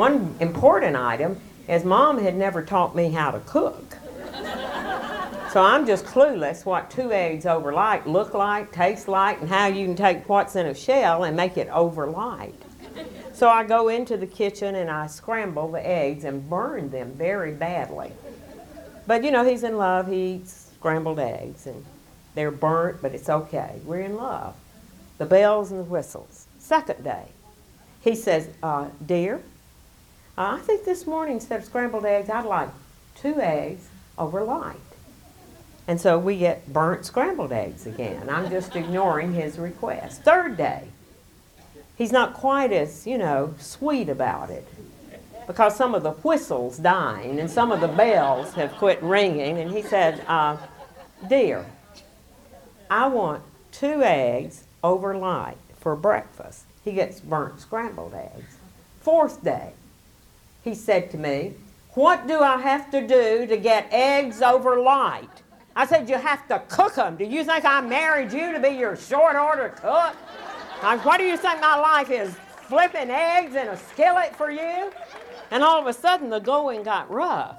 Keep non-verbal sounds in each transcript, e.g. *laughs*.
One important item is mom had never taught me how to cook. So I'm just clueless what two eggs over light look like, taste like, and how you can take what's in a shell and make it over light. So I go into the kitchen and I scramble the eggs and burn them very badly. But you know, he's in love. He eats scrambled eggs and they're burnt, but it's okay. We're in love. The bells and the whistles. Second day, he says, uh, Dear, I think this morning instead of scrambled eggs, I'd like two eggs over light. And so we get burnt scrambled eggs again. I'm just ignoring his request. Third day, he's not quite as, you know, sweet about it because some of the whistles dying and some of the bells have quit ringing. And he said, uh, Dear, I want two eggs over light for breakfast. He gets burnt scrambled eggs. Fourth day, he said to me, What do I have to do to get eggs over light? I said, You have to cook them. Do you think I married you to be your short order cook? Like, what do you think my life is? Flipping eggs in a skillet for you? And all of a sudden, the going got rough.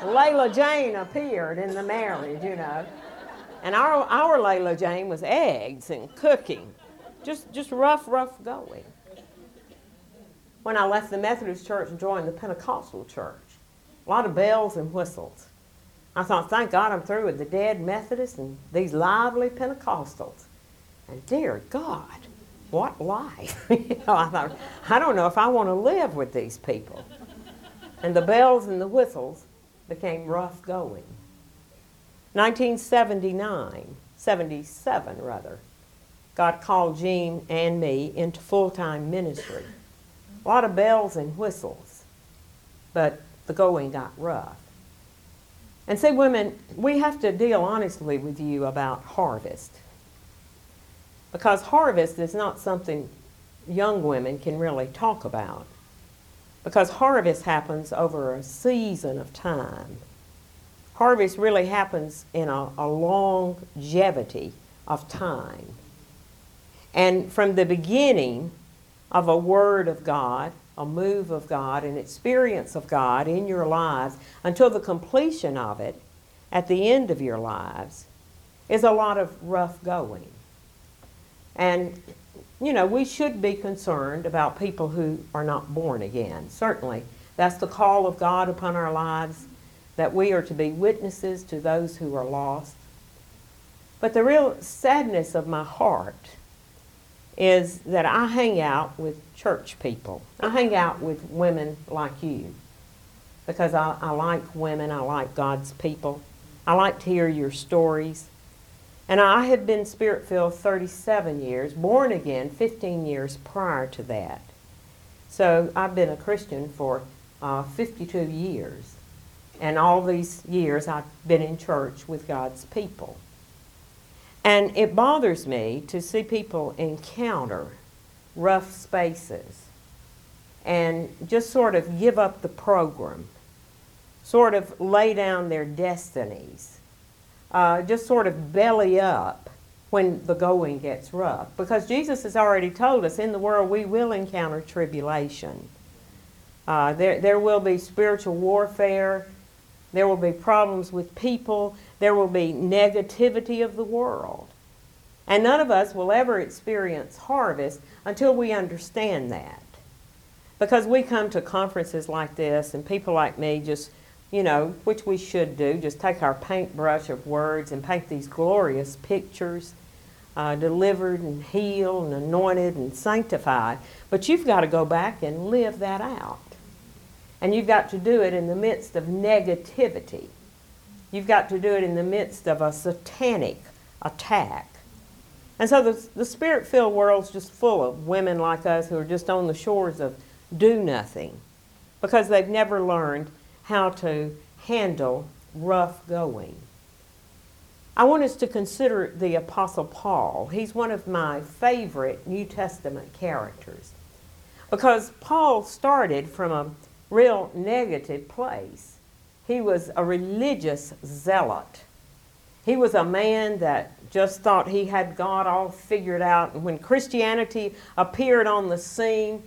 Layla Jane appeared in the marriage, you know. And our, our Layla Jane was eggs and cooking. Just, just rough, rough going. When I left the Methodist church and joined the Pentecostal church, a lot of bells and whistles. I thought, thank God I'm through with the dead Methodists and these lively Pentecostals. And dear God, what life. *laughs* you know, I thought, I don't know if I want to live with these people. And the bells and the whistles became rough going. 1979, 77 rather, God called Gene and me into full time ministry. A lot of bells and whistles, but the going got rough. And say, women, we have to deal honestly with you about harvest. Because harvest is not something young women can really talk about. Because harvest happens over a season of time. Harvest really happens in a, a longevity of time. And from the beginning of a word of God, a move of God, an experience of God in your lives until the completion of it at the end of your lives is a lot of rough going. And, you know, we should be concerned about people who are not born again. Certainly, that's the call of God upon our lives that we are to be witnesses to those who are lost. But the real sadness of my heart is that I hang out with church people. I hang out with women like you because I, I like women, I like God's people. I like to hear your stories. And I have been spirit filled 37 years, born again 15 years prior to that. So I've been a Christian for uh, 52 years. And all these years I've been in church with God's people. And it bothers me to see people encounter rough spaces and just sort of give up the program, sort of lay down their destinies, uh, just sort of belly up when the going gets rough. Because Jesus has already told us in the world we will encounter tribulation. Uh, there, there will be spiritual warfare. There will be problems with people. There will be negativity of the world. And none of us will ever experience harvest until we understand that. Because we come to conferences like this, and people like me just, you know, which we should do, just take our paintbrush of words and paint these glorious pictures, uh, delivered and healed and anointed and sanctified. But you've got to go back and live that out. And you've got to do it in the midst of negativity. You've got to do it in the midst of a satanic attack. And so the, the spirit filled world's just full of women like us who are just on the shores of do nothing because they've never learned how to handle rough going. I want us to consider the Apostle Paul. He's one of my favorite New Testament characters because Paul started from a real negative place. He was a religious zealot. He was a man that just thought he had God all figured out. And when Christianity appeared on the scene,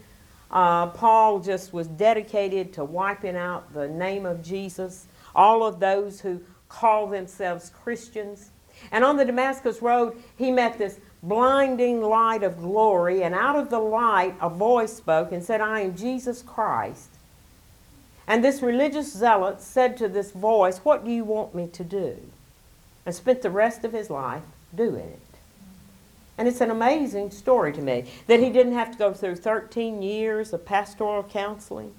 Uh, Paul just was dedicated to wiping out the name of Jesus, all of those who call themselves Christians. And on the Damascus Road, he met this blinding light of glory, and out of the light, a voice spoke and said, I am Jesus Christ. And this religious zealot said to this voice, What do you want me to do? And spent the rest of his life doing it. And it's an amazing story to me that he didn't have to go through 13 years of pastoral counseling,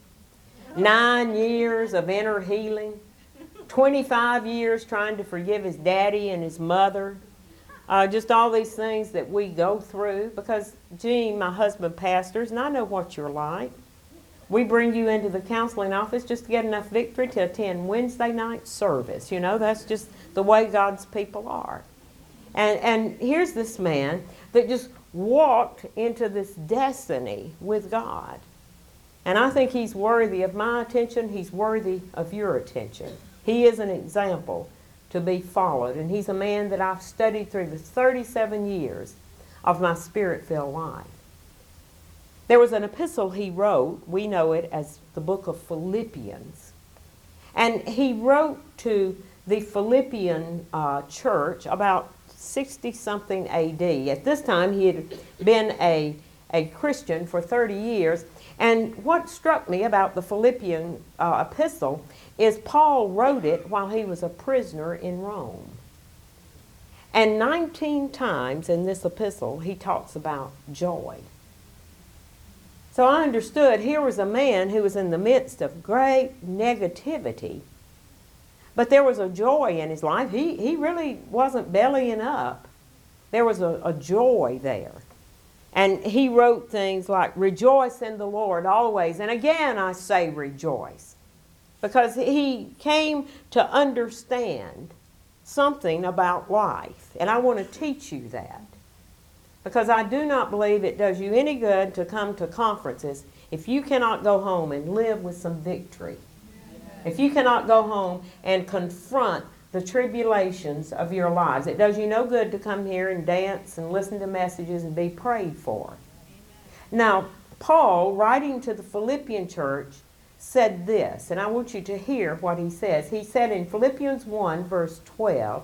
nine years of inner healing, 25 years trying to forgive his daddy and his mother. Uh, just all these things that we go through because Gene, my husband, pastors, and I know what you're like. We bring you into the counseling office just to get enough victory to attend Wednesday night service. You know, that's just the way God's people are. And, and here's this man that just walked into this destiny with God. And I think he's worthy of my attention. He's worthy of your attention. He is an example to be followed. And he's a man that I've studied through the 37 years of my spirit filled life. There was an epistle he wrote. We know it as the book of Philippians. And he wrote to the Philippian uh, church about 60 something AD. At this time, he had been a, a Christian for 30 years. And what struck me about the Philippian uh, epistle is Paul wrote it while he was a prisoner in Rome. And 19 times in this epistle, he talks about joy. So I understood here was a man who was in the midst of great negativity but there was a joy in his life. He, he really wasn't bellying up. There was a, a joy there. And he wrote things like, Rejoice in the Lord always. And again, I say rejoice. Because he came to understand something about life. And I want to teach you that. Because I do not believe it does you any good to come to conferences if you cannot go home and live with some victory. If you cannot go home and confront the tribulations of your lives, it does you no good to come here and dance and listen to messages and be prayed for. Now, Paul, writing to the Philippian church, said this, and I want you to hear what he says. He said in Philippians 1, verse 12,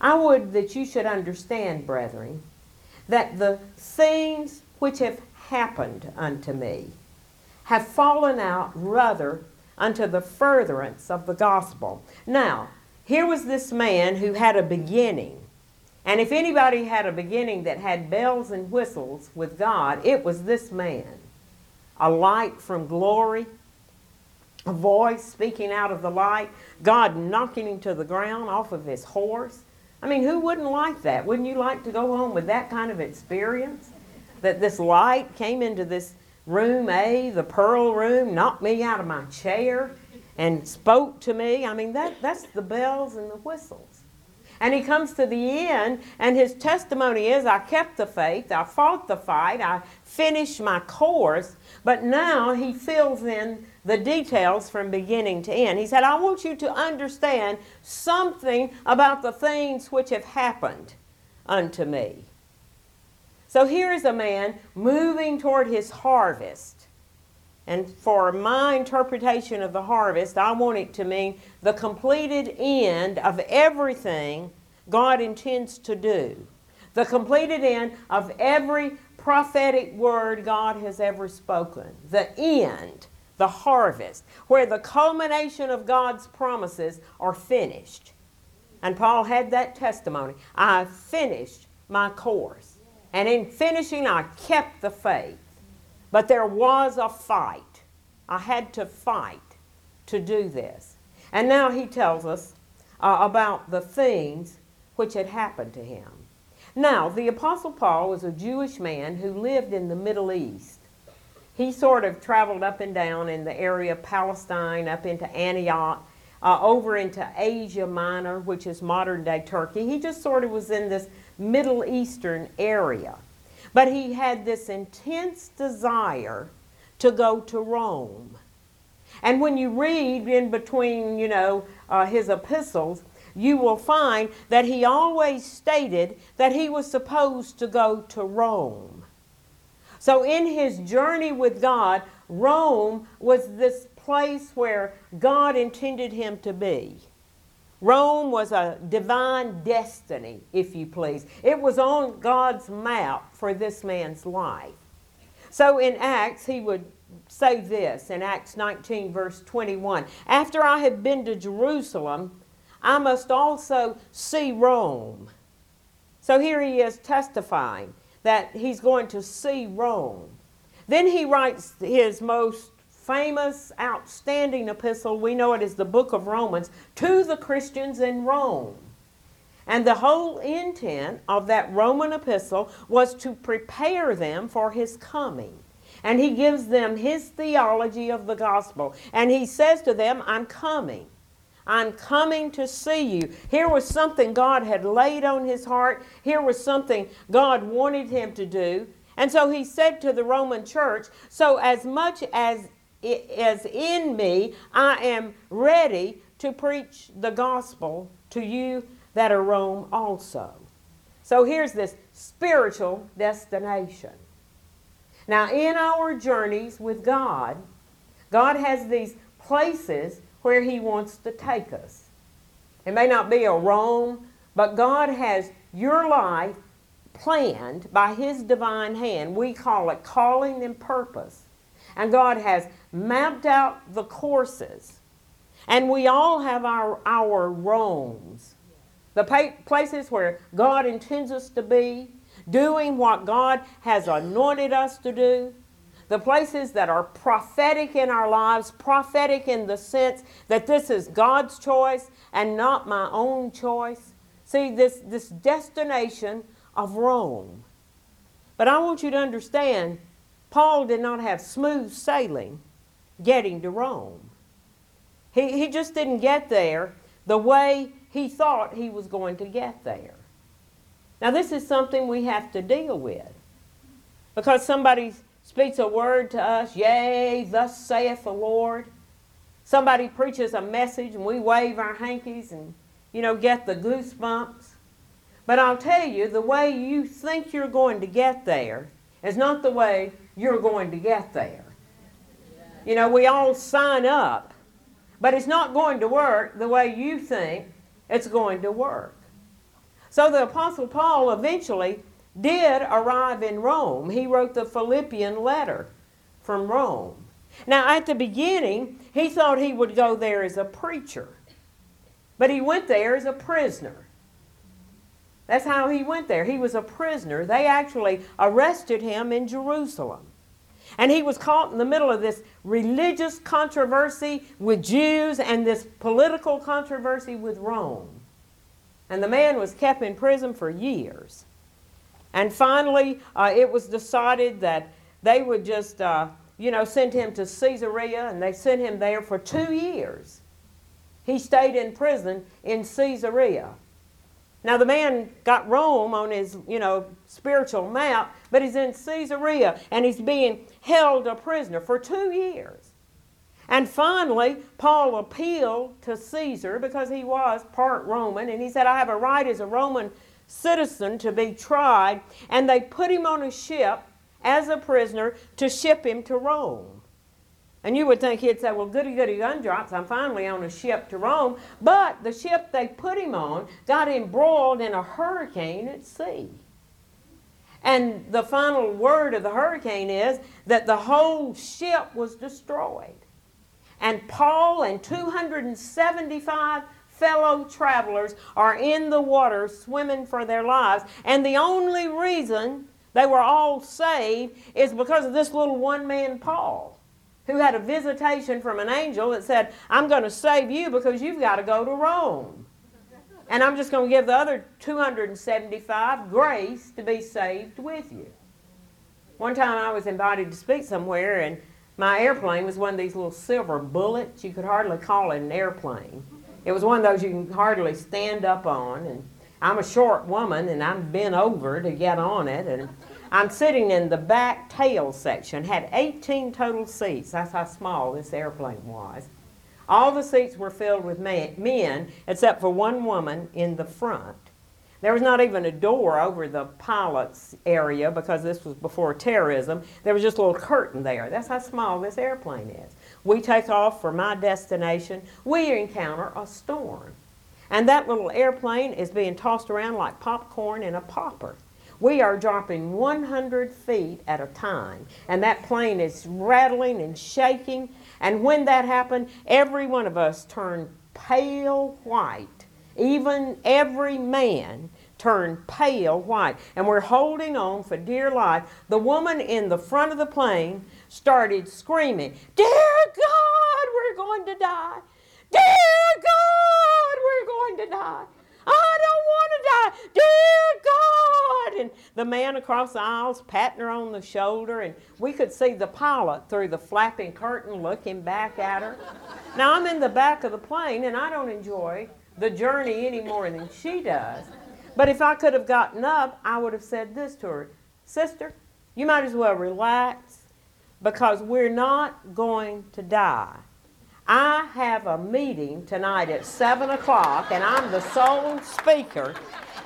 I would that you should understand, brethren, that the things which have happened unto me have fallen out rather unto the furtherance of the gospel. Now, here was this man who had a beginning. And if anybody had a beginning that had bells and whistles with God, it was this man. A light from glory, a voice speaking out of the light, God knocking him to the ground off of his horse. I mean, who wouldn't like that? Wouldn't you like to go home with that kind of experience? That this light came into this room A, the pearl room, knocked me out of my chair and spoke to me. I mean, that, that's the bells and the whistles. And he comes to the end, and his testimony is I kept the faith, I fought the fight, I finished my course, but now he fills in the details from beginning to end. He said, I want you to understand something about the things which have happened unto me. So here is a man moving toward his harvest. And for my interpretation of the harvest, I want it to mean the completed end of everything God intends to do. The completed end of every prophetic word God has ever spoken. The end, the harvest, where the culmination of God's promises are finished. And Paul had that testimony. I finished my course. And in finishing, I kept the faith. But there was a fight. I had to fight to do this. And now he tells us uh, about the things which had happened to him. Now, the Apostle Paul was a Jewish man who lived in the Middle East. He sort of traveled up and down in the area of Palestine, up into Antioch, uh, over into Asia Minor, which is modern day Turkey. He just sort of was in this Middle Eastern area. But he had this intense desire to go to Rome. And when you read in between, you know, uh, his epistles, you will find that he always stated that he was supposed to go to Rome. So, in his journey with God, Rome was this place where God intended him to be. Rome was a divine destiny, if you please. It was on God's map for this man's life. So in Acts, he would say this in Acts 19, verse 21 After I have been to Jerusalem, I must also see Rome. So here he is testifying that he's going to see Rome. Then he writes his most famous, outstanding epistle, we know it as the book of Romans, to the Christians in Rome. And the whole intent of that Roman epistle was to prepare them for his coming. And he gives them his theology of the gospel. And he says to them, I'm coming. I'm coming to see you. Here was something God had laid on his heart. Here was something God wanted him to do. And so he said to the Roman church, So as much as is in me, I am ready to preach the gospel to you that are Rome also. So here's this spiritual destination. Now, in our journeys with God, God has these places where He wants to take us. It may not be a Rome, but God has your life planned by His divine hand. We call it calling and purpose. And God has mapped out the courses. And we all have our, our Romes, the pa- places where God intends us to be, doing what God has anointed us to do, the places that are prophetic in our lives, prophetic in the sense that this is God's choice and not my own choice. See, this, this destination of Rome. But I want you to understand, Paul did not have smooth sailing getting to Rome. He, he just didn't get there the way he thought he was going to get there. Now, this is something we have to deal with. Because somebody speaks a word to us, yea, thus saith the Lord. Somebody preaches a message and we wave our hankies and, you know, get the goosebumps. But I'll tell you, the way you think you're going to get there is not the way you're going to get there. You know, we all sign up, but it's not going to work the way you think it's going to work. So the Apostle Paul eventually did arrive in Rome. He wrote the Philippian letter from Rome. Now, at the beginning, he thought he would go there as a preacher, but he went there as a prisoner. That's how he went there. He was a prisoner. They actually arrested him in Jerusalem. And he was caught in the middle of this religious controversy with Jews and this political controversy with Rome. And the man was kept in prison for years. And finally, uh, it was decided that they would just, uh, you know, send him to Caesarea, and they sent him there for two years. He stayed in prison in Caesarea. Now, the man got Rome on his, you know, spiritual map, but he's in Caesarea and he's being held a prisoner for two years. And finally, Paul appealed to Caesar because he was part Roman, and he said, I have a right as a Roman citizen to be tried. And they put him on a ship as a prisoner to ship him to Rome. And you would think he'd say, Well, goody goody gumdrops, I'm finally on a ship to Rome. But the ship they put him on got embroiled in a hurricane at sea. And the final word of the hurricane is that the whole ship was destroyed. And Paul and 275 fellow travelers are in the water swimming for their lives. And the only reason they were all saved is because of this little one man Paul who had a visitation from an angel that said, I'm going to save you because you've got to go to Rome. And I'm just going to give the other 275 grace to be saved with you. One time I was invited to speak somewhere, and my airplane was one of these little silver bullets. You could hardly call it an airplane. It was one of those you can hardly stand up on. And I'm a short woman, and I'm bent over to get on it. And I'm sitting in the back tail section, had 18 total seats. That's how small this airplane was. All the seats were filled with men, except for one woman in the front. There was not even a door over the pilot's area because this was before terrorism. There was just a little curtain there. That's how small this airplane is. We take off for my destination. We encounter a storm. And that little airplane is being tossed around like popcorn in a popper. We are dropping 100 feet at a time, and that plane is rattling and shaking. And when that happened, every one of us turned pale white even every man turned pale white. And we're holding on for dear life. The woman in the front of the plane started screaming, Dear God, we're going to die. Dear God, we're going to die. Don't want to die. Dear God. And the man across the aisles patting her on the shoulder, and we could see the pilot through the flapping curtain looking back at her. Now, I'm in the back of the plane, and I don't enjoy the journey any more than she does. But if I could have gotten up, I would have said this to her Sister, you might as well relax because we're not going to die. I have a meeting tonight at 7 o'clock, and I'm the sole speaker.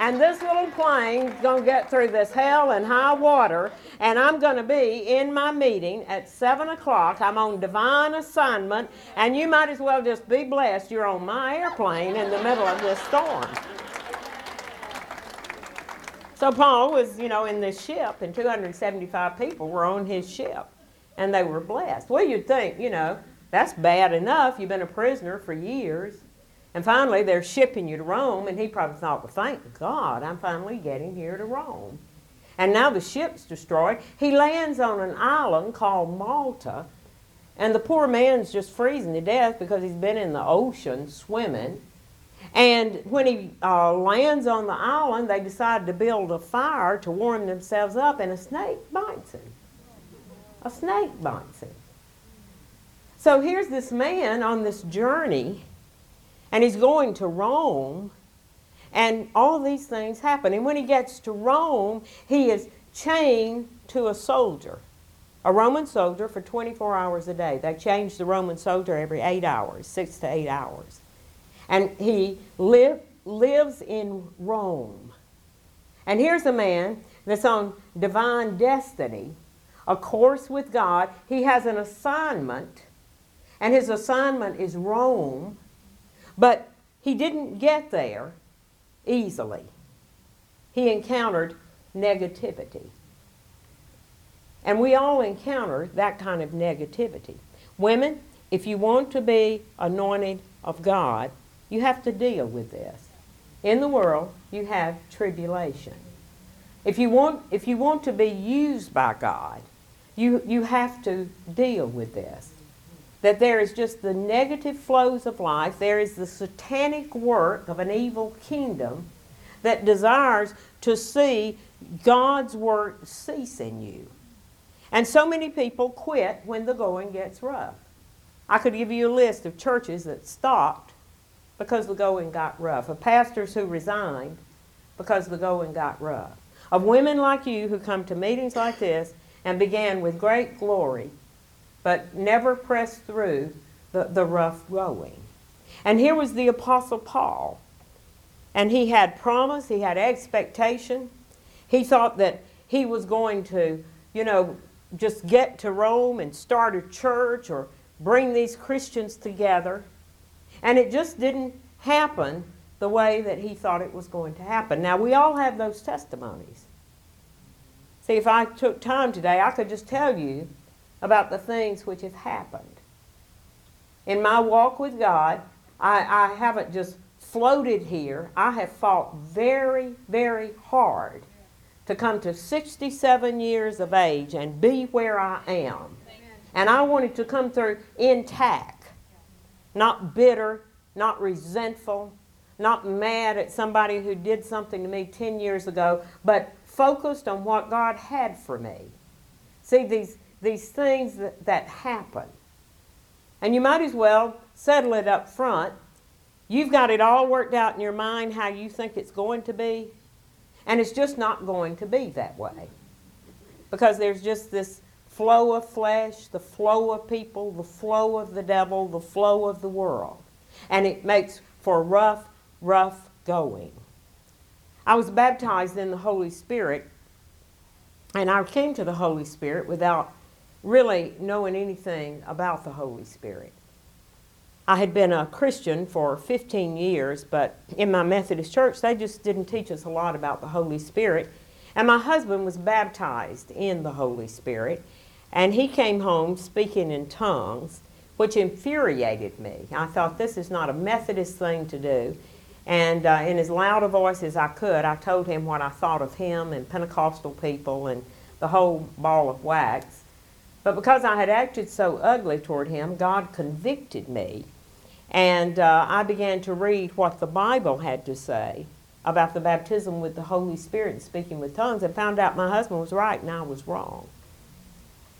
And this little plane's going to get through this hell and high water, and I'm going to be in my meeting at 7 o'clock. I'm on divine assignment, and you might as well just be blessed you're on my airplane in the middle of this storm. So Paul was, you know, in this ship, and 275 people were on his ship, and they were blessed. Well, you'd think, you know, that's bad enough. You've been a prisoner for years. And finally, they're shipping you to Rome, and he probably thought, well, thank God, I'm finally getting here to Rome. And now the ship's destroyed. He lands on an island called Malta, and the poor man's just freezing to death because he's been in the ocean swimming. And when he uh, lands on the island, they decide to build a fire to warm themselves up, and a snake bites him. A snake bites him. So here's this man on this journey, and he's going to Rome, and all these things happen. And when he gets to Rome, he is chained to a soldier, a Roman soldier, for 24 hours a day. They change the Roman soldier every eight hours, six to eight hours. And he live, lives in Rome. And here's a man that's on divine destiny, a course with God. He has an assignment, and his assignment is Rome, but he didn't get there easily. He encountered negativity. And we all encounter that kind of negativity. Women, if you want to be anointed of God, you have to deal with this. In the world, you have tribulation. If you want, if you want to be used by God, you, you have to deal with this. That there is just the negative flows of life, there is the satanic work of an evil kingdom that desires to see God's work cease in you. And so many people quit when the going gets rough. I could give you a list of churches that stopped because the going got rough, of pastors who resigned because the going got rough, of women like you who come to meetings like this and began with great glory, but never pressed through the, the rough going. And here was the Apostle Paul. And he had promise, he had expectation. He thought that he was going to, you know, just get to Rome and start a church or bring these Christians together. And it just didn't happen the way that he thought it was going to happen. Now, we all have those testimonies. See, if I took time today, I could just tell you about the things which have happened. In my walk with God, I, I haven't just floated here. I have fought very, very hard to come to 67 years of age and be where I am. And I wanted to come through intact not bitter, not resentful, not mad at somebody who did something to me 10 years ago, but focused on what God had for me. See, these, these things that, that happen. And you might as well settle it up front. You've got it all worked out in your mind how you think it's going to be, and it's just not going to be that way. Because there's just this flow of flesh, the flow of people, the flow of the devil, the flow of the world. And it makes for rough, rough going. I was baptized in the Holy Spirit, and I came to the Holy Spirit without really knowing anything about the Holy Spirit. I had been a Christian for 15 years, but in my Methodist church, they just didn't teach us a lot about the Holy Spirit. And my husband was baptized in the Holy Spirit, and he came home speaking in tongues, which infuriated me. I thought this is not a Methodist thing to do. And uh, in as loud a voice as I could, I told him what I thought of him and Pentecostal people and the whole ball of wax. But because I had acted so ugly toward him, God convicted me. And uh, I began to read what the Bible had to say about the baptism with the Holy Spirit and speaking with tongues and found out my husband was right and I was wrong.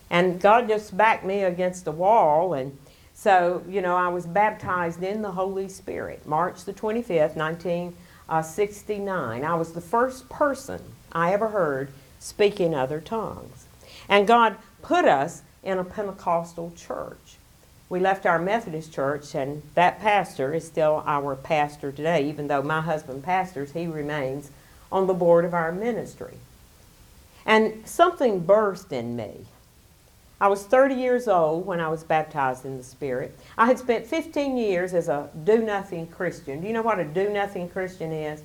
And God just backed me against the wall. And so, you know, I was baptized in the Holy Spirit March the 25th, 1969. I was the first person I ever heard speak in other tongues. And God put us in a Pentecostal church. We left our Methodist church, and that pastor is still our pastor today. Even though my husband pastors, he remains on the board of our ministry. And something burst in me. I was 30 years old when I was baptized in the Spirit. I had spent 15 years as a do nothing Christian. Do you know what a do nothing Christian is?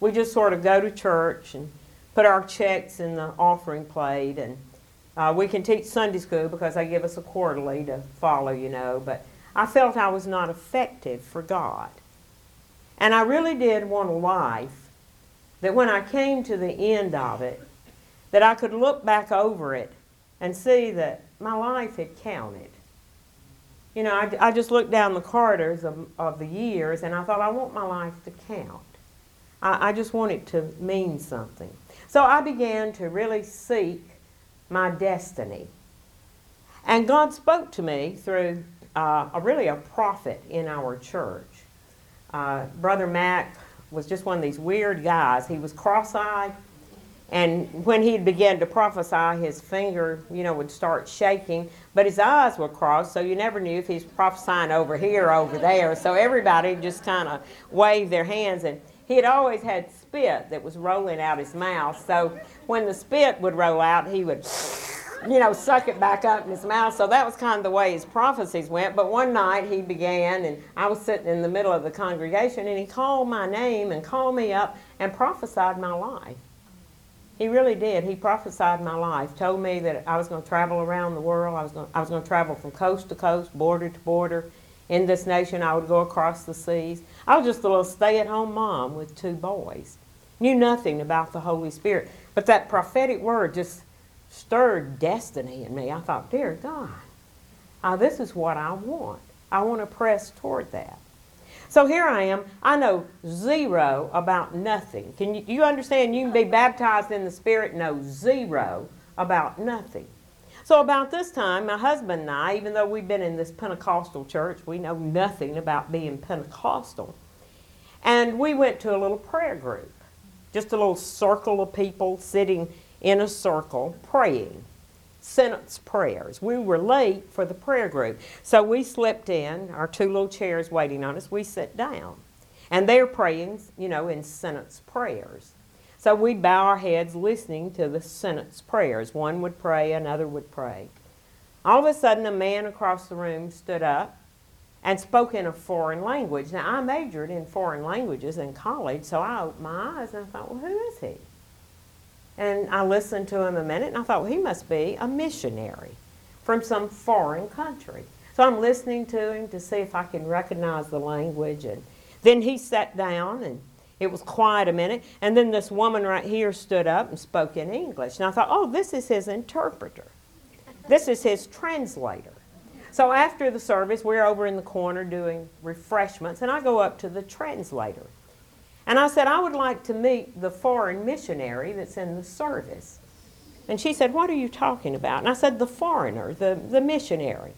We just sort of go to church and put our checks in the offering plate and uh, we can teach Sunday school because they give us a quarterly to follow, you know, but I felt I was not effective for God. And I really did want a life that when I came to the end of it, that I could look back over it and see that my life had counted. You know, I, I just looked down the corridors of, of the years and I thought, I want my life to count. I, I just want it to mean something. So I began to really seek my destiny. And God spoke to me through uh, a, really a prophet in our church. Uh, Brother Mac was just one of these weird guys. He was cross eyed, and when he began to prophesy, his finger, you know, would start shaking, but his eyes were crossed, so you never knew if he's prophesying over here or over there. So everybody just kind of waved their hands, and he had always had spit that was rolling out his mouth. So when the spit would roll out, he would, you know, suck it back up in his mouth. So that was kind of the way his prophecies went. But one night he began, and I was sitting in the middle of the congregation, and he called my name and called me up and prophesied my life. He really did. He prophesied my life, told me that I was going to travel around the world. I was going, I was going to travel from coast to coast, border to border. In this nation, I would go across the seas. I was just a little stay at home mom with two boys. Knew nothing about the Holy Spirit. But that prophetic word just stirred destiny in me. I thought, dear God, uh, this is what I want. I want to press toward that. So here I am. I know zero about nothing. Can you, you understand? You can be baptized in the Spirit, know zero about nothing. So about this time, my husband and I, even though we've been in this Pentecostal church, we know nothing about being Pentecostal. And we went to a little prayer group just a little circle of people sitting in a circle praying sentence prayers. We were late for the prayer group. So we slipped in, our two little chairs waiting on us, we sat down. And they're praying, you know, in sentence prayers. So we bow our heads listening to the sentence prayers. One would pray, another would pray. All of a sudden, a man across the room stood up and spoke in a foreign language. Now, I majored in foreign languages in college, so I opened my eyes and I thought, well, who is he? And I listened to him a minute and I thought, well, he must be a missionary from some foreign country. So I'm listening to him to see if I can recognize the language. And then he sat down and it was quiet a minute. And then this woman right here stood up and spoke in English. And I thought, oh, this is his interpreter. This is his translator. So after the service, we're over in the corner doing refreshments, and I go up to the translator. And I said, I would like to meet the foreign missionary that's in the service. And she said, What are you talking about? And I said, The foreigner, the, the missionary,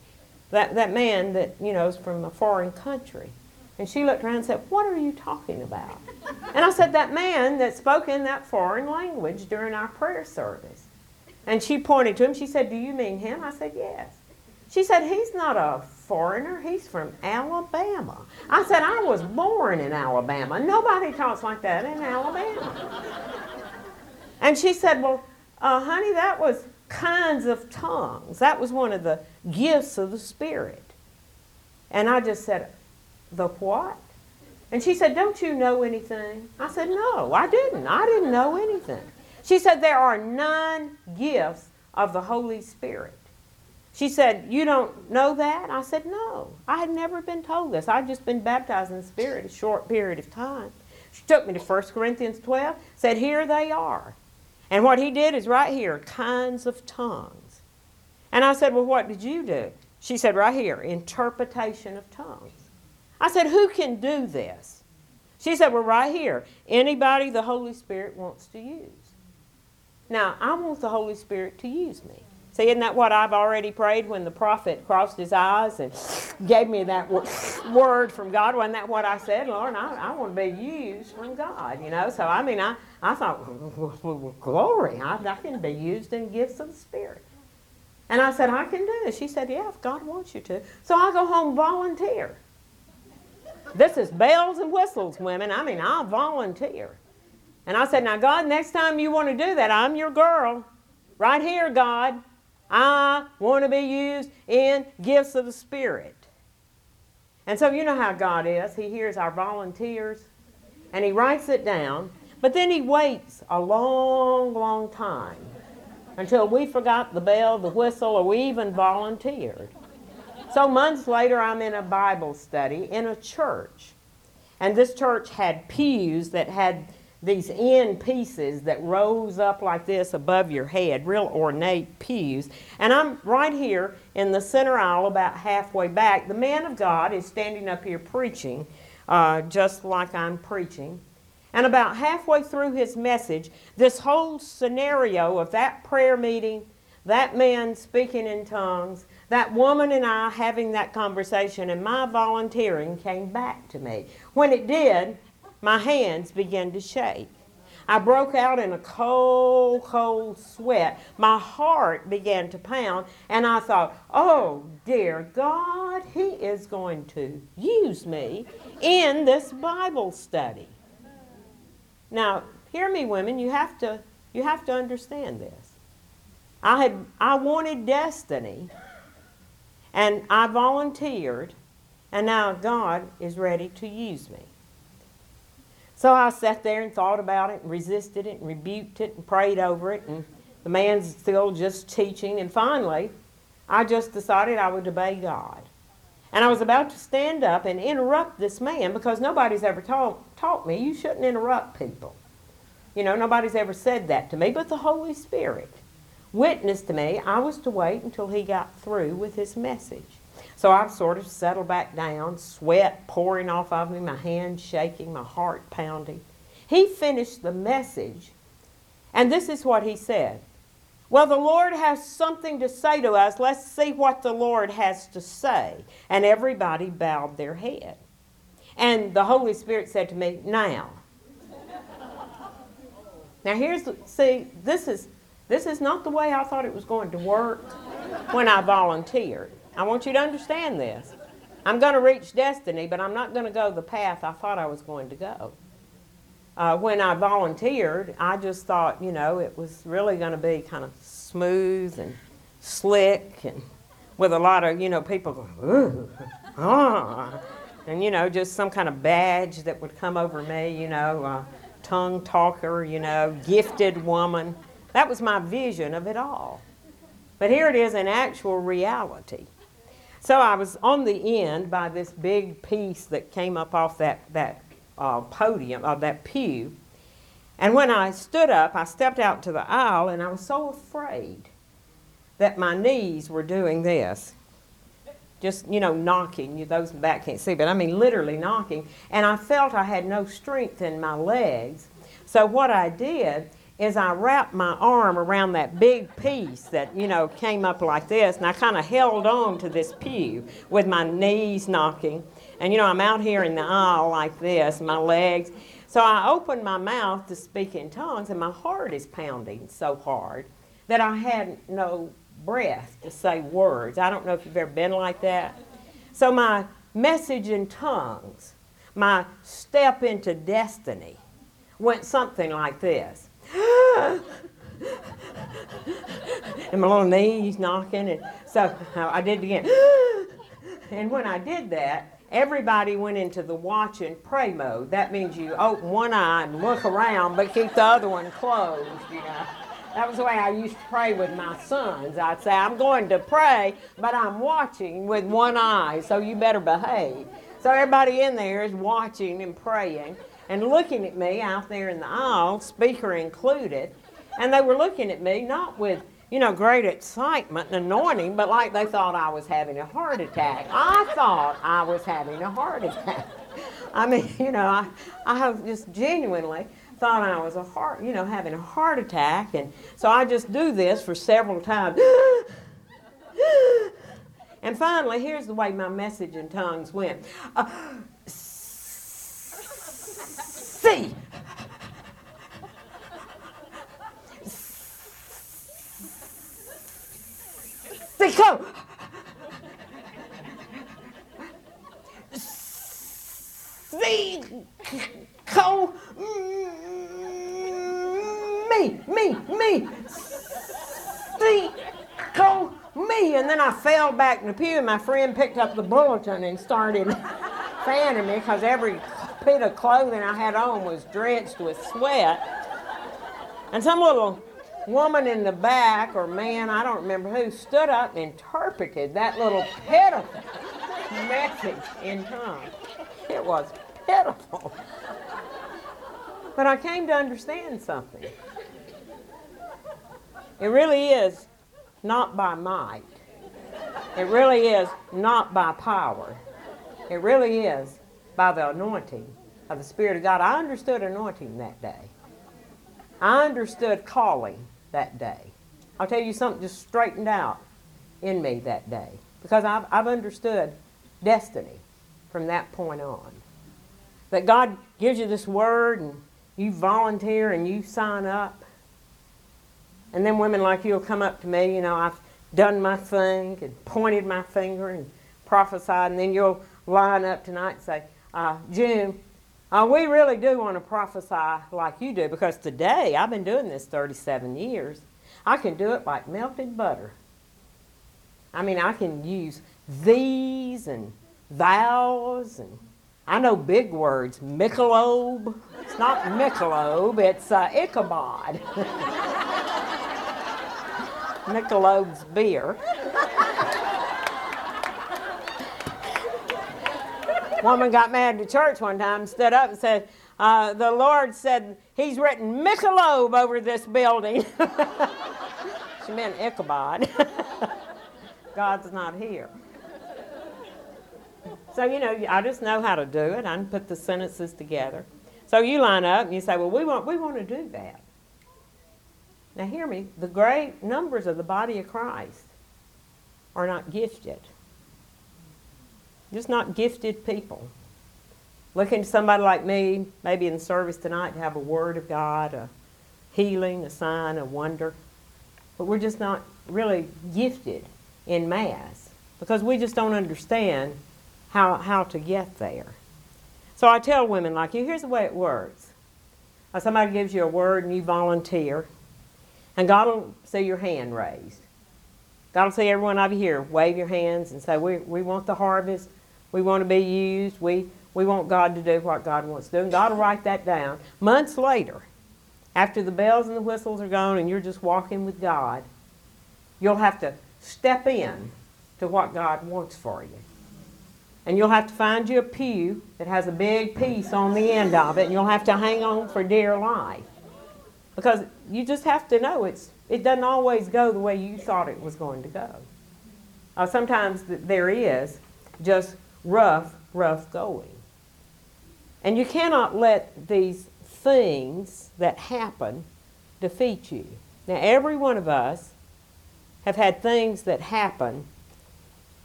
that, that man that, you know, is from a foreign country. And she looked around and said, What are you talking about? And I said, That man that spoke in that foreign language during our prayer service. And she pointed to him. She said, Do you mean him? I said, Yes. She said, He's not a foreigner, he's from Alabama. I said, I was born in Alabama. Nobody talks like that in Alabama. And she said, Well, uh, honey, that was kinds of tongues. That was one of the gifts of the Spirit. And I just said, The what? And she said, Don't you know anything? I said, No, I didn't. I didn't know anything. She said, There are nine gifts of the Holy Spirit. She said, You don't know that? I said, No. I had never been told this. I'd just been baptized in the Spirit a short period of time. She took me to 1 Corinthians 12, said, Here they are. And what he did is right here kinds of tongues. And I said, Well, what did you do? She said, Right here, interpretation of tongues. I said, Who can do this? She said, Well, right here, anybody the Holy Spirit wants to use. Now, I want the Holy Spirit to use me. See, isn't that what I've already prayed when the prophet crossed his eyes and *laughs* gave me that *laughs* word from God? Wasn't that what I said, Lord? I, I want to be used from God, you know? So, I mean, I, I thought, glory, I, I can be used in gifts of the Spirit. And I said, I can do this. She said, yeah, if God wants you to. So I go home volunteer. This is bells and whistles, women. I mean, I'll volunteer. And I said, now, God, next time you want to do that, I'm your girl. Right here, God. I want to be used in gifts of the Spirit. And so you know how God is. He hears our volunteers and He writes it down, but then He waits a long, long time until we forgot the bell, the whistle, or we even volunteered. So months later, I'm in a Bible study in a church. And this church had pews that had these end pieces that rose up like this above your head, real ornate pews. And I'm right here in the center aisle, about halfway back. The man of God is standing up here preaching, uh, just like I'm preaching. And about halfway through his message, this whole scenario of that prayer meeting, that man speaking in tongues, that woman and I having that conversation, and my volunteering came back to me. When it did, my hands began to shake. I broke out in a cold, cold sweat. My heart began to pound, and I thought, oh, dear God, He is going to use me in this Bible study. Now, hear me, women, you have to, you have to understand this. I, had, I wanted destiny, and I volunteered, and now God is ready to use me. So I sat there and thought about it and resisted it and rebuked it and prayed over it. And the man's still just teaching. And finally, I just decided I would obey God. And I was about to stand up and interrupt this man because nobody's ever taught, taught me you shouldn't interrupt people. You know, nobody's ever said that to me, but the Holy Spirit witnessed to me I was to wait until he got through with his message. So I sort of settled back down, sweat pouring off of me, my hands shaking, my heart pounding. He finished the message, and this is what he said. Well, the Lord has something to say to us. Let's see what the Lord has to say. And everybody bowed their head. And the Holy Spirit said to me, Now. now here's see, this is this is not the way I thought it was going to work when I volunteered. I want you to understand this. I'm going to reach destiny, but I'm not going to go the path I thought I was going to go. Uh, when I volunteered, I just thought, you know, it was really going to be kind of smooth and slick and with a lot of, you know, people going, ooh, ah, and, you know, just some kind of badge that would come over me, you know, uh, tongue talker, you know, gifted woman. That was my vision of it all. But here it is in actual reality. So I was on the end by this big piece that came up off that, that uh, podium, of uh, that pew. And when I stood up, I stepped out to the aisle and I was so afraid that my knees were doing this. Just, you know, knocking. You, those in the back can't see, but I mean literally knocking. And I felt I had no strength in my legs. So what I did is I wrapped my arm around that big piece that, you know, came up like this, and I kind of held on to this pew with my knees knocking. And, you know, I'm out here in the aisle like this, my legs. So I opened my mouth to speak in tongues, and my heart is pounding so hard that I had no breath to say words. I don't know if you've ever been like that. So, my message in tongues, my step into destiny, went something like this. *laughs* and my little knees knocking, and so I did it again. *gasps* and when I did that, everybody went into the watch and pray mode. That means you open one eye and look around, but keep the other one closed, you know. That was the way I used to pray with my sons. I'd say, I'm going to pray, but I'm watching with one eye, so you better behave. So everybody in there is watching and praying and looking at me out there in the aisle, speaker included. And they were looking at me not with, you know, great excitement and anointing, but like they thought I was having a heart attack. I thought I was having a heart attack. *laughs* I mean, you know, I, I have just genuinely thought I was a heart, you know, having a heart attack. And so I just do this for several times. *gasps* and finally, here's the way my message in tongues went. Uh, see. See, come. See, come me, me, me. See, go me. And then I fell back in the pew, and my friend picked up the bulletin and started *laughs* fanning me because every bit of clothing I had on was drenched with sweat. And some little woman in the back, or man, I don't remember who, stood up and interpreted that little pitiful message in tongues. It was pitiful. But I came to understand something. It really is not by might. It really is not by power. It really is by the anointing of the Spirit of God. I understood anointing that day. I understood calling that day. I'll tell you something just straightened out in me that day because I've, I've understood destiny from that point on. That God gives you this word and you volunteer and you sign up. And then women like you will come up to me, you know, I've done my thing and pointed my finger and prophesied, and then you'll line up tonight and say, uh, June, uh, we really do want to prophesy like you do because today, I've been doing this 37 years, I can do it like melted butter. I mean, I can use these and thous and I know big words. Michelob. It's not Michelob, it's uh, Ichabod. *laughs* Michelob's beer. Woman got mad at church one time, stood up and said, uh, The Lord said He's written Michelob over this building. *laughs* she meant Ichabod. *laughs* God's not here. So, you know, I just know how to do it. I can put the sentences together. So you line up and you say, Well, we want, we want to do that. Now, hear me. The great numbers of the body of Christ are not gifted. Just not gifted people. Looking to somebody like me, maybe in service tonight, to have a word of God, a healing, a sign, a wonder. But we're just not really gifted in mass because we just don't understand how, how to get there. So I tell women like you, here's the way it works. Somebody gives you a word and you volunteer, and God will see your hand raised. God will see everyone you here wave your hands and say, we, we want the harvest. We want to be used. We, we want God to do what God wants to do. And God will write that down. Months later, after the bells and the whistles are gone and you're just walking with God, you'll have to step in to what God wants for you. And you'll have to find you a pew that has a big piece on the end of it, and you'll have to hang on for dear life. Because you just have to know it's, it doesn't always go the way you thought it was going to go. Uh, sometimes there is just rough, rough going. And you cannot let these things that happen defeat you. Now, every one of us have had things that happen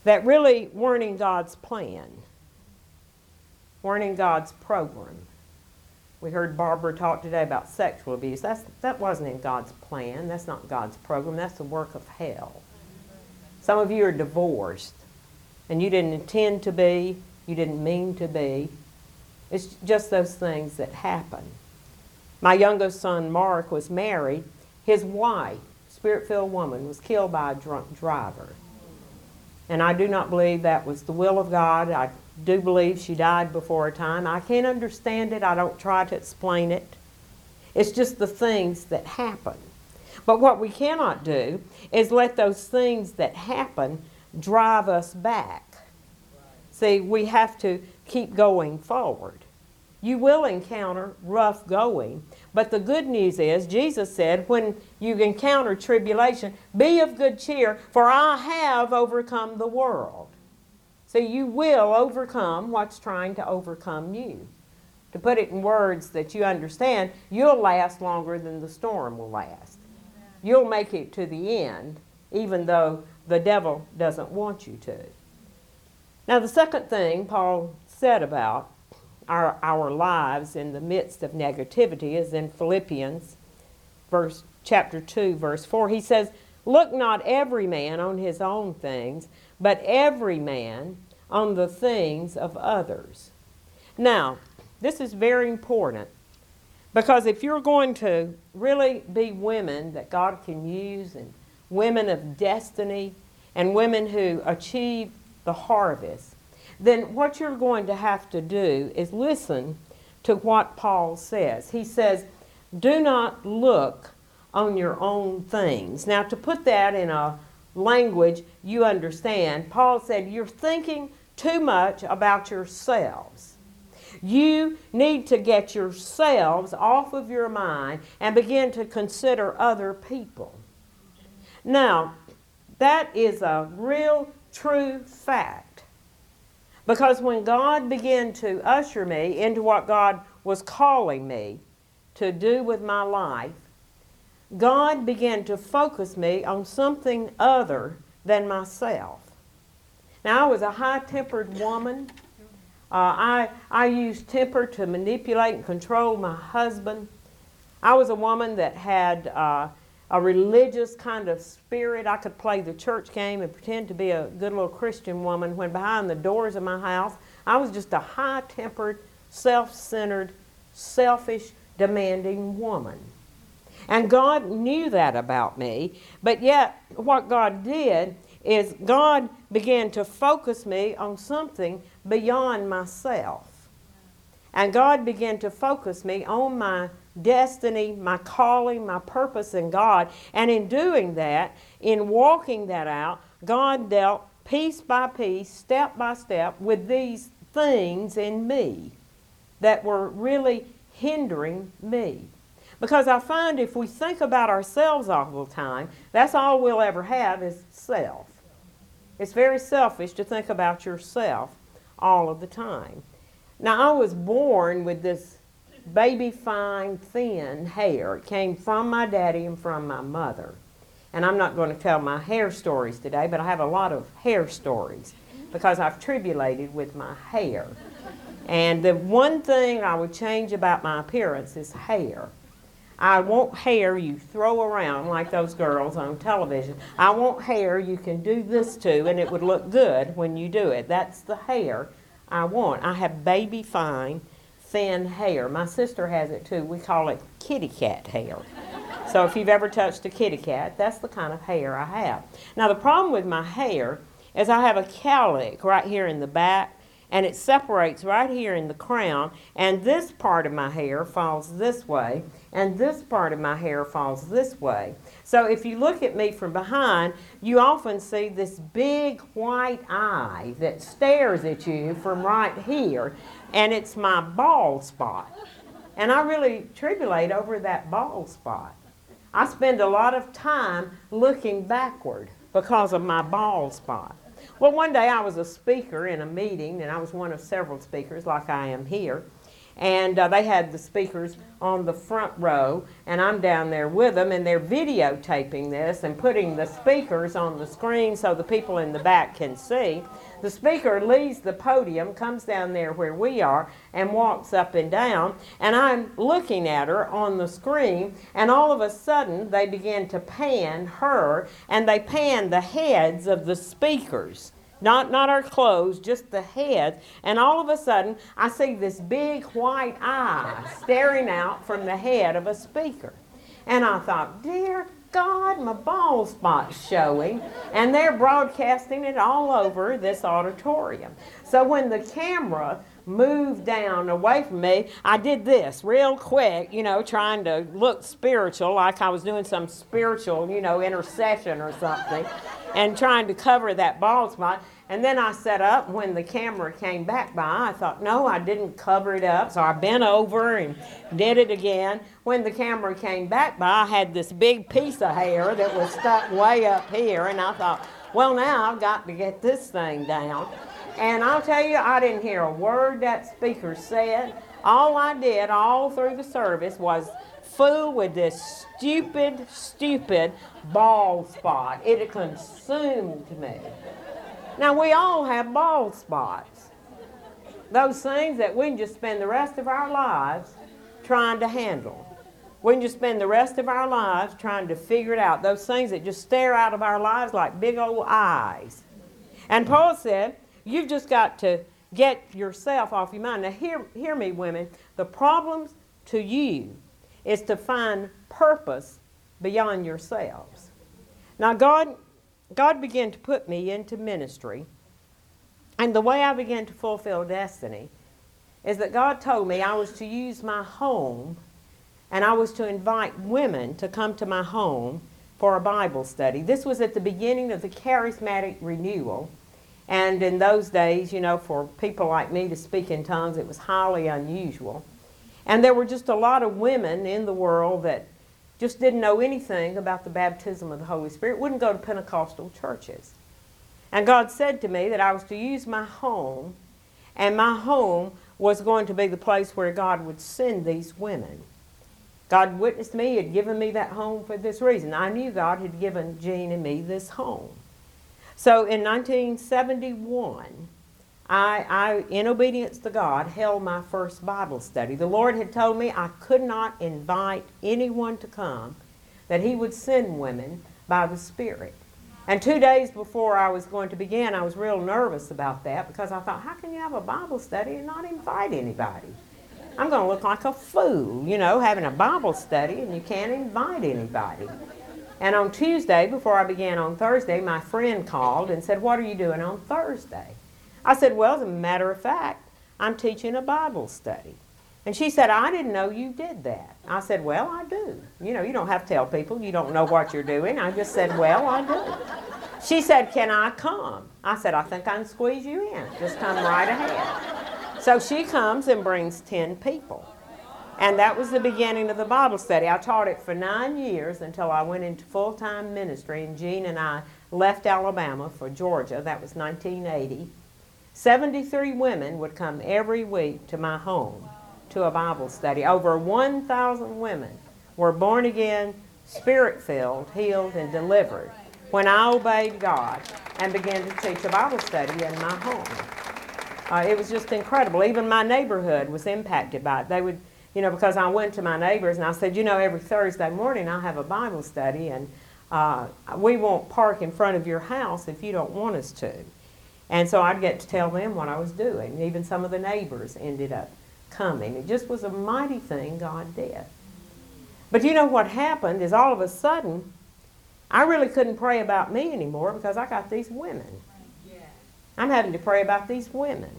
that really weren't in God's plan, weren't in God's program. We heard Barbara talk today about sexual abuse. That's, that wasn't in God's plan. That's not God's program. That's the work of hell. Some of you are divorced, and you didn't intend to be, you didn't mean to be. It's just those things that happen. My youngest son, Mark, was married. His wife, spirit filled woman, was killed by a drunk driver. And I do not believe that was the will of God. I do believe she died before her time. I can't understand it. I don't try to explain it. It's just the things that happen. But what we cannot do is let those things that happen drive us back. See, we have to keep going forward. You will encounter rough going, but the good news is, Jesus said, when you encounter tribulation, be of good cheer, for I have overcome the world. So you will overcome what's trying to overcome you. To put it in words that you understand, you'll last longer than the storm will last. You'll make it to the end, even though the devil doesn't want you to. Now, the second thing Paul said about our, our lives in the midst of negativity is in Philippians verse chapter 2 verse 4 he says look not every man on his own things but every man on the things of others now this is very important because if you're going to really be women that God can use and women of destiny and women who achieve the harvest then what you're going to have to do is listen to what Paul says. He says, Do not look on your own things. Now, to put that in a language you understand, Paul said, You're thinking too much about yourselves. You need to get yourselves off of your mind and begin to consider other people. Now, that is a real true fact. Because when God began to usher me into what God was calling me to do with my life, God began to focus me on something other than myself. Now, I was a high tempered woman. Uh, I, I used temper to manipulate and control my husband. I was a woman that had uh, a religious kind of spirit. I could play the church game and pretend to be a good little Christian woman when behind the doors of my house, I was just a high tempered, self centered, selfish, demanding woman. And God knew that about me, but yet what God did is God began to focus me on something beyond myself. And God began to focus me on my destiny, my calling, my purpose in God. And in doing that, in walking that out, God dealt piece by piece, step by step, with these things in me that were really hindering me. Because I find if we think about ourselves all the time, that's all we'll ever have is self. It's very selfish to think about yourself all of the time. Now, I was born with this baby fine, thin hair. It came from my daddy and from my mother. And I'm not going to tell my hair stories today, but I have a lot of hair stories because I've tribulated with my hair. And the one thing I would change about my appearance is hair. I want hair you throw around like those girls on television. I want hair you can do this to and it would look good when you do it. That's the hair I want. I have baby fine thin hair. My sister has it too. We call it kitty cat hair. So if you've ever touched a kitty cat, that's the kind of hair I have. Now the problem with my hair is I have a cowlick right here in the back and it separates right here in the crown and this part of my hair falls this way and this part of my hair falls this way. So if you look at me from behind, you often see this big white eye that stares at you from right here and it's my bald spot. And I really tribulate over that bald spot. I spend a lot of time looking backward because of my bald spot. Well, one day I was a speaker in a meeting, and I was one of several speakers, like I am here. and uh, they had the speakers on the front row, and I'm down there with them, and they're videotaping this and putting the speakers on the screen so the people in the back can see. The speaker leaves the podium, comes down there where we are, and walks up and down, and I'm looking at her on the screen, and all of a sudden they begin to pan her, and they pan the heads of the speakers not, not our clothes, just the head. And all of a sudden, I see this big white eye staring out from the head of a speaker. And I thought, dear God, my bald spot's showing. And they're broadcasting it all over this auditorium. So when the camera moved down away from me, I did this real quick, you know, trying to look spiritual, like I was doing some spiritual, you know, intercession or something, and trying to cover that bald spot. And then I set up when the camera came back by. I thought, no, I didn't cover it up. So I bent over and did it again. When the camera came back by, I had this big piece of hair that was stuck way up here. And I thought, well, now I've got to get this thing down. And I'll tell you, I didn't hear a word that speaker said. All I did all through the service was fool with this stupid, stupid bald spot. It consumed me. Now, we all have bald spots. Those things that we can just spend the rest of our lives trying to handle. We can just spend the rest of our lives trying to figure it out. Those things that just stare out of our lives like big old eyes. And Paul said, You've just got to get yourself off your mind. Now, hear, hear me, women. The problems to you is to find purpose beyond yourselves. Now, God, God began to put me into ministry, and the way I began to fulfill destiny is that God told me I was to use my home and I was to invite women to come to my home for a Bible study. This was at the beginning of the charismatic renewal and in those days, you know, for people like me to speak in tongues, it was highly unusual. And there were just a lot of women in the world that just didn't know anything about the baptism of the Holy Spirit, wouldn't go to Pentecostal churches. And God said to me that I was to use my home, and my home was going to be the place where God would send these women. God witnessed me, had given me that home for this reason. I knew God had given Gene and me this home. So in 1971, I, I, in obedience to God, held my first Bible study. The Lord had told me I could not invite anyone to come, that He would send women by the Spirit. And two days before I was going to begin, I was real nervous about that because I thought, how can you have a Bible study and not invite anybody? I'm going to look like a fool, you know, having a Bible study and you can't invite anybody. And on Tuesday, before I began on Thursday, my friend called and said, What are you doing on Thursday? I said, Well, as a matter of fact, I'm teaching a Bible study. And she said, I didn't know you did that. I said, Well, I do. You know, you don't have to tell people you don't know what you're doing. I just said, Well, I do. She said, Can I come? I said, I think I can squeeze you in. Just come right ahead. So she comes and brings 10 people. And that was the beginning of the Bible study. I taught it for nine years until I went into full time ministry, and Gene and I left Alabama for Georgia. That was 1980. 73 women would come every week to my home to a Bible study. Over 1,000 women were born again, spirit filled, healed, and delivered when I obeyed God and began to teach a Bible study in my home. Uh, it was just incredible. Even my neighborhood was impacted by it. They would you know, because I went to my neighbors and I said, you know, every Thursday morning I have a Bible study and uh, we won't park in front of your house if you don't want us to. And so I'd get to tell them what I was doing. Even some of the neighbors ended up coming. It just was a mighty thing God did. But you know what happened is all of a sudden, I really couldn't pray about me anymore because I got these women. I'm having to pray about these women.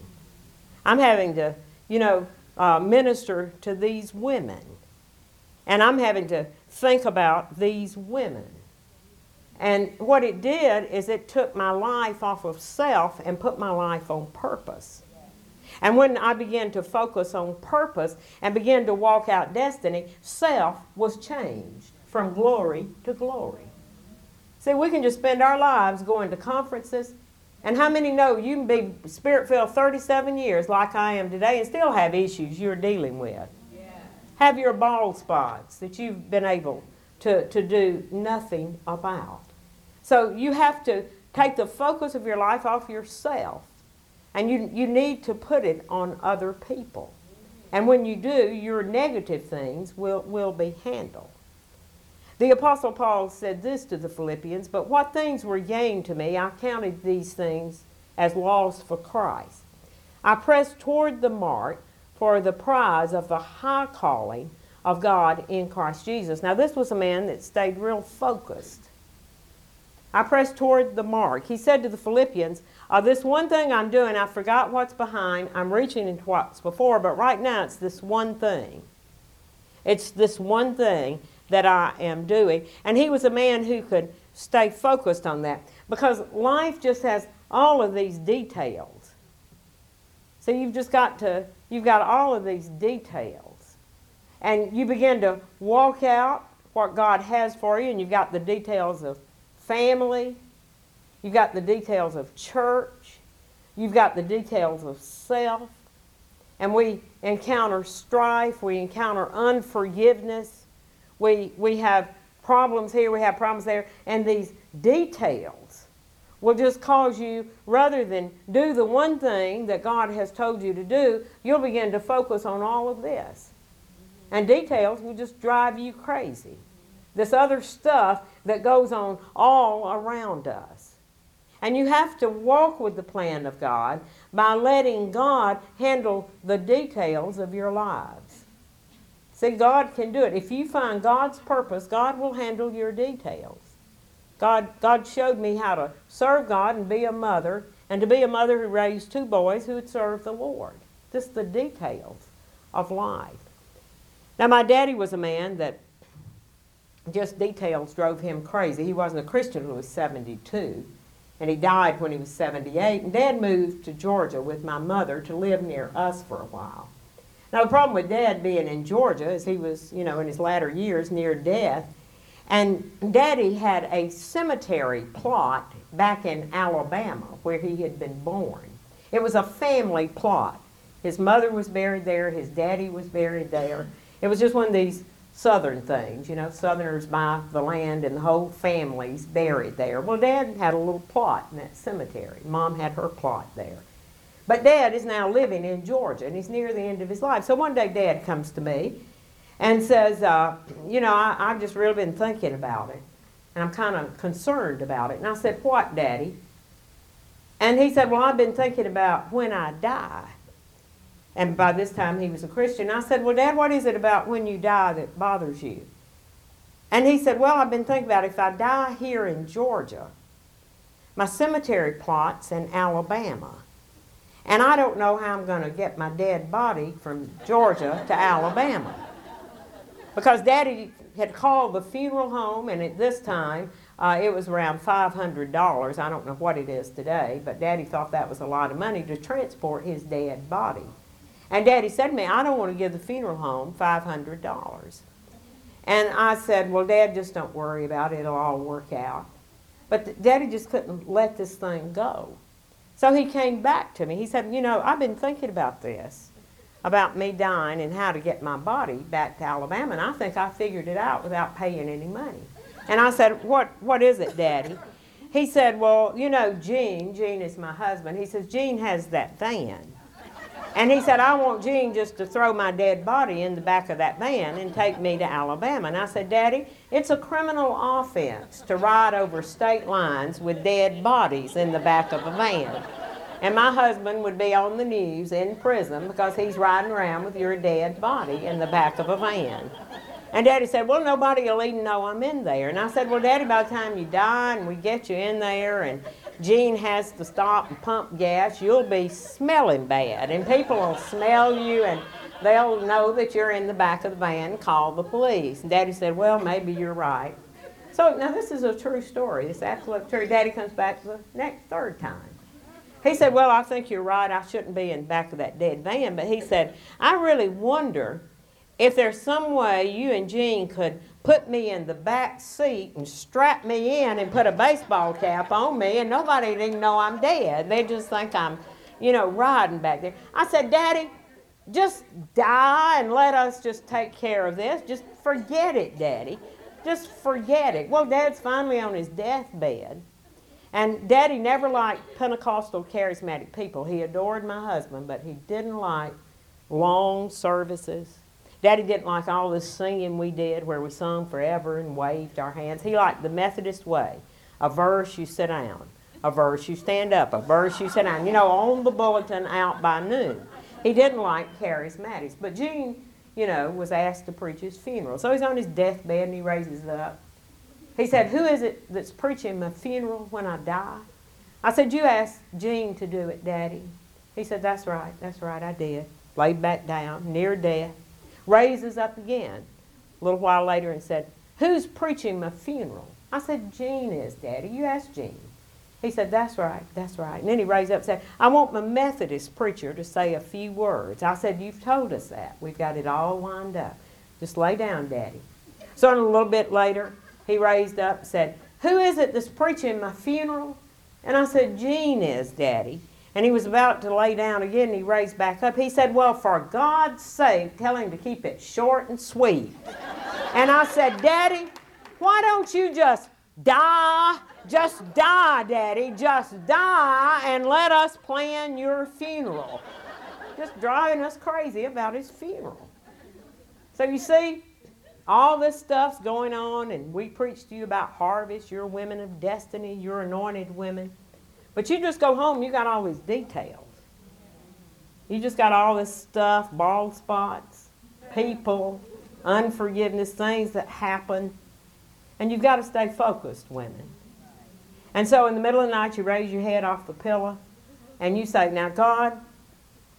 I'm having to, you know, uh, minister to these women. And I'm having to think about these women. And what it did is it took my life off of self and put my life on purpose. And when I began to focus on purpose and began to walk out destiny, self was changed from glory to glory. See, we can just spend our lives going to conferences And how many know you can be spirit filled 37 years like I am today and still have issues you're dealing with? Yeah. Have your bald spots that you've been able to, to do nothing about. So you have to take the focus of your life off yourself and you, you need to put it on other people. And when you do, your negative things will, will be handled. The Apostle Paul said this to the Philippians But what things were gain to me, I counted these things as loss for Christ. I pressed toward the mark for the prize of the high calling of God in Christ Jesus. Now, this was a man that stayed real focused. I pressed toward the mark. He said to the Philippians, uh, This one thing I'm doing, I forgot what's behind. I'm reaching into what's before, but right now it's this one thing. It's this one thing that I am doing. And he was a man who could stay focused on that because life just has all of these details. So you've just got to, you've got all of these details. And you begin to walk out what God has for you, and you've got the details of family, you've got the details of church, you've got the details of self, and we encounter strife, we encounter unforgiveness, we, we have problems here, we have problems there, and these details will just cause you, rather than do the one thing that God has told you to do, you'll begin to focus on all of this. And details will just drive you crazy this other stuff that goes on all around us. And you have to walk with the plan of God by letting God handle the details of your lives. See, God can do it. If you find God's purpose, God will handle your details. God, God showed me how to serve God and be a mother, and to be a mother who raised two boys who would serve the Lord. Just the details of life. Now, my daddy was a man that just details drove him crazy. He wasn't a Christian when he was 72, and he died when he was 78. And Dad moved to Georgia with my mother to live near us for a while. Now, the problem with Dad being in Georgia is he was, you know, in his latter years near death. And Daddy had a cemetery plot back in Alabama where he had been born. It was a family plot. His mother was buried there, his daddy was buried there. It was just one of these southern things. You know, southerners buy the land and the whole family's buried there. Well, Dad had a little plot in that cemetery. Mom had her plot there. But Dad is now living in Georgia and he's near the end of his life. So one day Dad comes to me and says, uh, You know, I, I've just really been thinking about it. And I'm kind of concerned about it. And I said, What, Daddy? And he said, Well, I've been thinking about when I die. And by this time he was a Christian. I said, Well, Dad, what is it about when you die that bothers you? And he said, Well, I've been thinking about if I die here in Georgia, my cemetery plot's in Alabama. And I don't know how I'm going to get my dead body from Georgia to Alabama. Because Daddy had called the funeral home, and at this time, uh, it was around $500. I don't know what it is today, but Daddy thought that was a lot of money to transport his dead body. And Daddy said to me, I don't want to give the funeral home $500. And I said, Well, Dad, just don't worry about it. It'll all work out. But Daddy just couldn't let this thing go. So he came back to me. He said, You know, I've been thinking about this, about me dying and how to get my body back to Alabama. And I think I figured it out without paying any money. And I said, What, what is it, Daddy? He said, Well, you know, Gene, Gene is my husband. He says, Gene has that van. And he said, I want Gene just to throw my dead body in the back of that van and take me to Alabama. And I said, Daddy, it's a criminal offense to ride over state lines with dead bodies in the back of a van. And my husband would be on the news in prison because he's riding around with your dead body in the back of a van. And Daddy said, Well, nobody will even know I'm in there. And I said, Well, Daddy, by the time you die and we get you in there and Gene has to stop and pump gas, you'll be smelling bad. And people will smell you and they'll know that you're in the back of the van and call the police. And Daddy said, Well, maybe you're right. So now this is a true story. It's absolutely true. Daddy comes back the next third time. He said, Well, I think you're right. I shouldn't be in the back of that dead van. But he said, I really wonder if there's some way you and Gene could put me in the back seat and strap me in and put a baseball cap on me, and nobody didn't know I'm dead. They just think I'm, you know, riding back there. I said, Daddy, just die and let us just take care of this. Just forget it, Daddy. Just forget it. Well, Dad's finally on his deathbed. And Daddy never liked Pentecostal charismatic people. He adored my husband, but he didn't like long services. Daddy didn't like all this singing we did where we sung forever and waved our hands. He liked the Methodist way. A verse, you sit down. A verse, you stand up. A verse, you sit down. You know, on the bulletin out by noon. He didn't like charismatics. But Gene, you know, was asked to preach his funeral. So he's on his deathbed and he raises up. He said, Who is it that's preaching my funeral when I die? I said, You asked Gene to do it, Daddy. He said, That's right, that's right, I did. Laid back down, near death. Raises up again a little while later and said, Who's preaching my funeral? I said, Gene is, Daddy. You asked Gene. He said, That's right, that's right. And then he raised up and said, I want my Methodist preacher to say a few words. I said, You've told us that. We've got it all lined up. Just lay down, Daddy. So a little bit later, he raised up and said, Who is it that's preaching my funeral? And I said, Gene is, Daddy. And he was about to lay down again, and he raised back up. He said, Well, for God's sake, tell him to keep it short and sweet. and I said, Daddy, why don't you just die just die, Daddy. Just die and let us plan your funeral. Just driving us crazy about his funeral. So you see, all this stuff's going on, and we preach to you about harvest. You're women of destiny. You're anointed women. But you just go home, you got all these details. You just got all this stuff, bald spots, people, unforgiveness, things that happen. And you've got to stay focused, women. And so in the middle of the night, you raise your head off the pillow and you say, Now, God,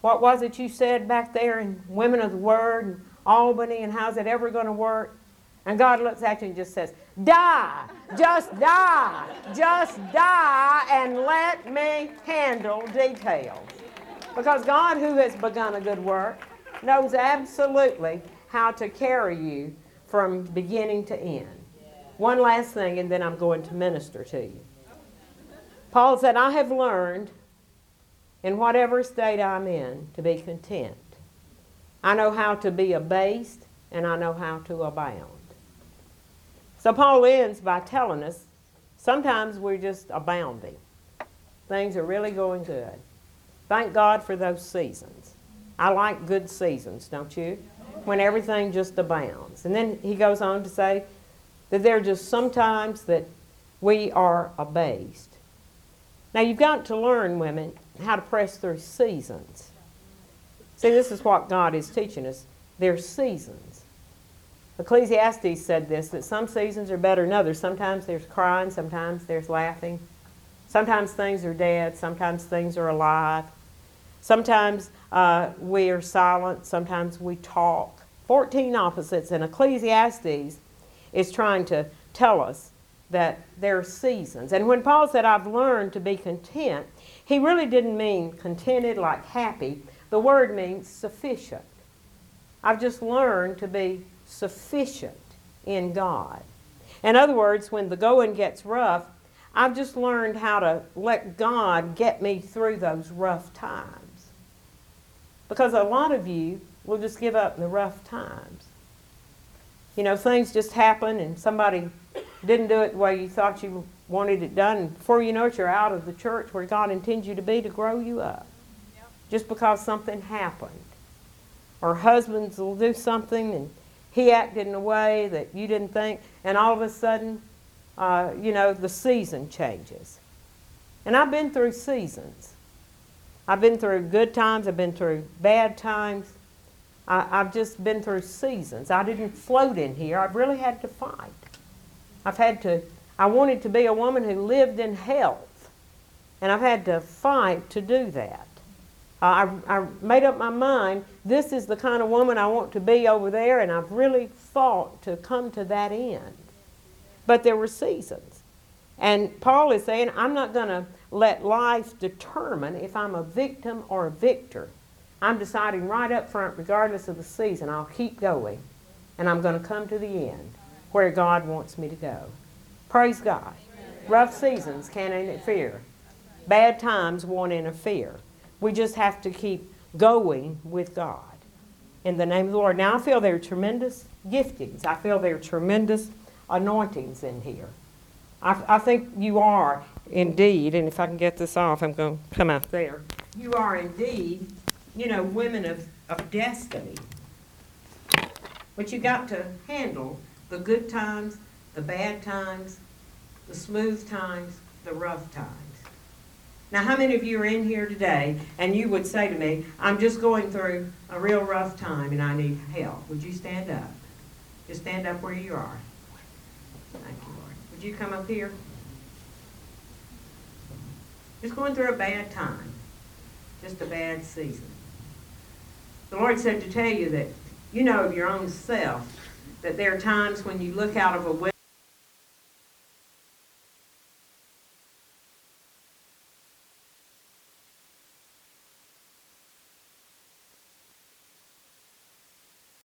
what was it you said back there in Women of the Word and Albany, and how's it ever going to work? And God looks at you and just says, Die, just die, just die, and let me handle details. Because God, who has begun a good work, knows absolutely how to carry you from beginning to end. One last thing, and then I'm going to minister to you. Paul said, I have learned in whatever state I'm in to be content. I know how to be abased and I know how to abound. So Paul ends by telling us sometimes we're just abounding. Things are really going good. Thank God for those seasons. I like good seasons, don't you? When everything just abounds. And then he goes on to say that there are just sometimes that we are abased. Now, you've got to learn, women, how to press through seasons. See, this is what God is teaching us. There's seasons. Ecclesiastes said this that some seasons are better than others. Sometimes there's crying, sometimes there's laughing. Sometimes things are dead, sometimes things are alive. Sometimes uh, we are silent, sometimes we talk. 14 opposites, and Ecclesiastes is trying to tell us that there are seasons. And when Paul said, I've learned to be content, he really didn't mean contented like happy. The word means sufficient. I've just learned to be sufficient in God. In other words, when the going gets rough, I've just learned how to let God get me through those rough times. Because a lot of you will just give up in the rough times. You know, things just happen and somebody didn't do it the way you thought you wanted it done. And before you know it, you're out of the church where God intends you to be to grow you up. Yep. Just because something happened. Or husbands will do something and he acted in a way that you didn't think, and all of a sudden, uh, you know, the season changes. And I've been through seasons. I've been through good times, I've been through bad times. I, I've just been through seasons. I didn't float in here, I've really had to fight. I've had to, I wanted to be a woman who lived in health, and I've had to fight to do that. Uh, I, I made up my mind, this is the kind of woman I want to be over there, and I've really fought to come to that end. But there were seasons. And Paul is saying, I'm not going to let life determine if I'm a victim or a victor. I'm deciding right up front, regardless of the season, I'll keep going, and I'm going to come to the end. where God wants me to go. Praise God. Rough seasons can't interfere. Bad times won't interfere. We just have to keep going with God in the name of the Lord. Now I feel there are tremendous giftings. I feel there are tremendous anointings in here. I, I think you are indeed, and if I can get this off, I'm going to come out there. You are indeed, you know, women of, of destiny. But you got to handle the good times, the bad times, the smooth times, the rough times. Now, how many of you are in here today and you would say to me, I'm just going through a real rough time and I need help? Would you stand up? Just stand up where you are. Thank you, Lord. Would you come up here? Just going through a bad time, just a bad season. The Lord said to tell you that you know of your own self that there are times when you look out of a window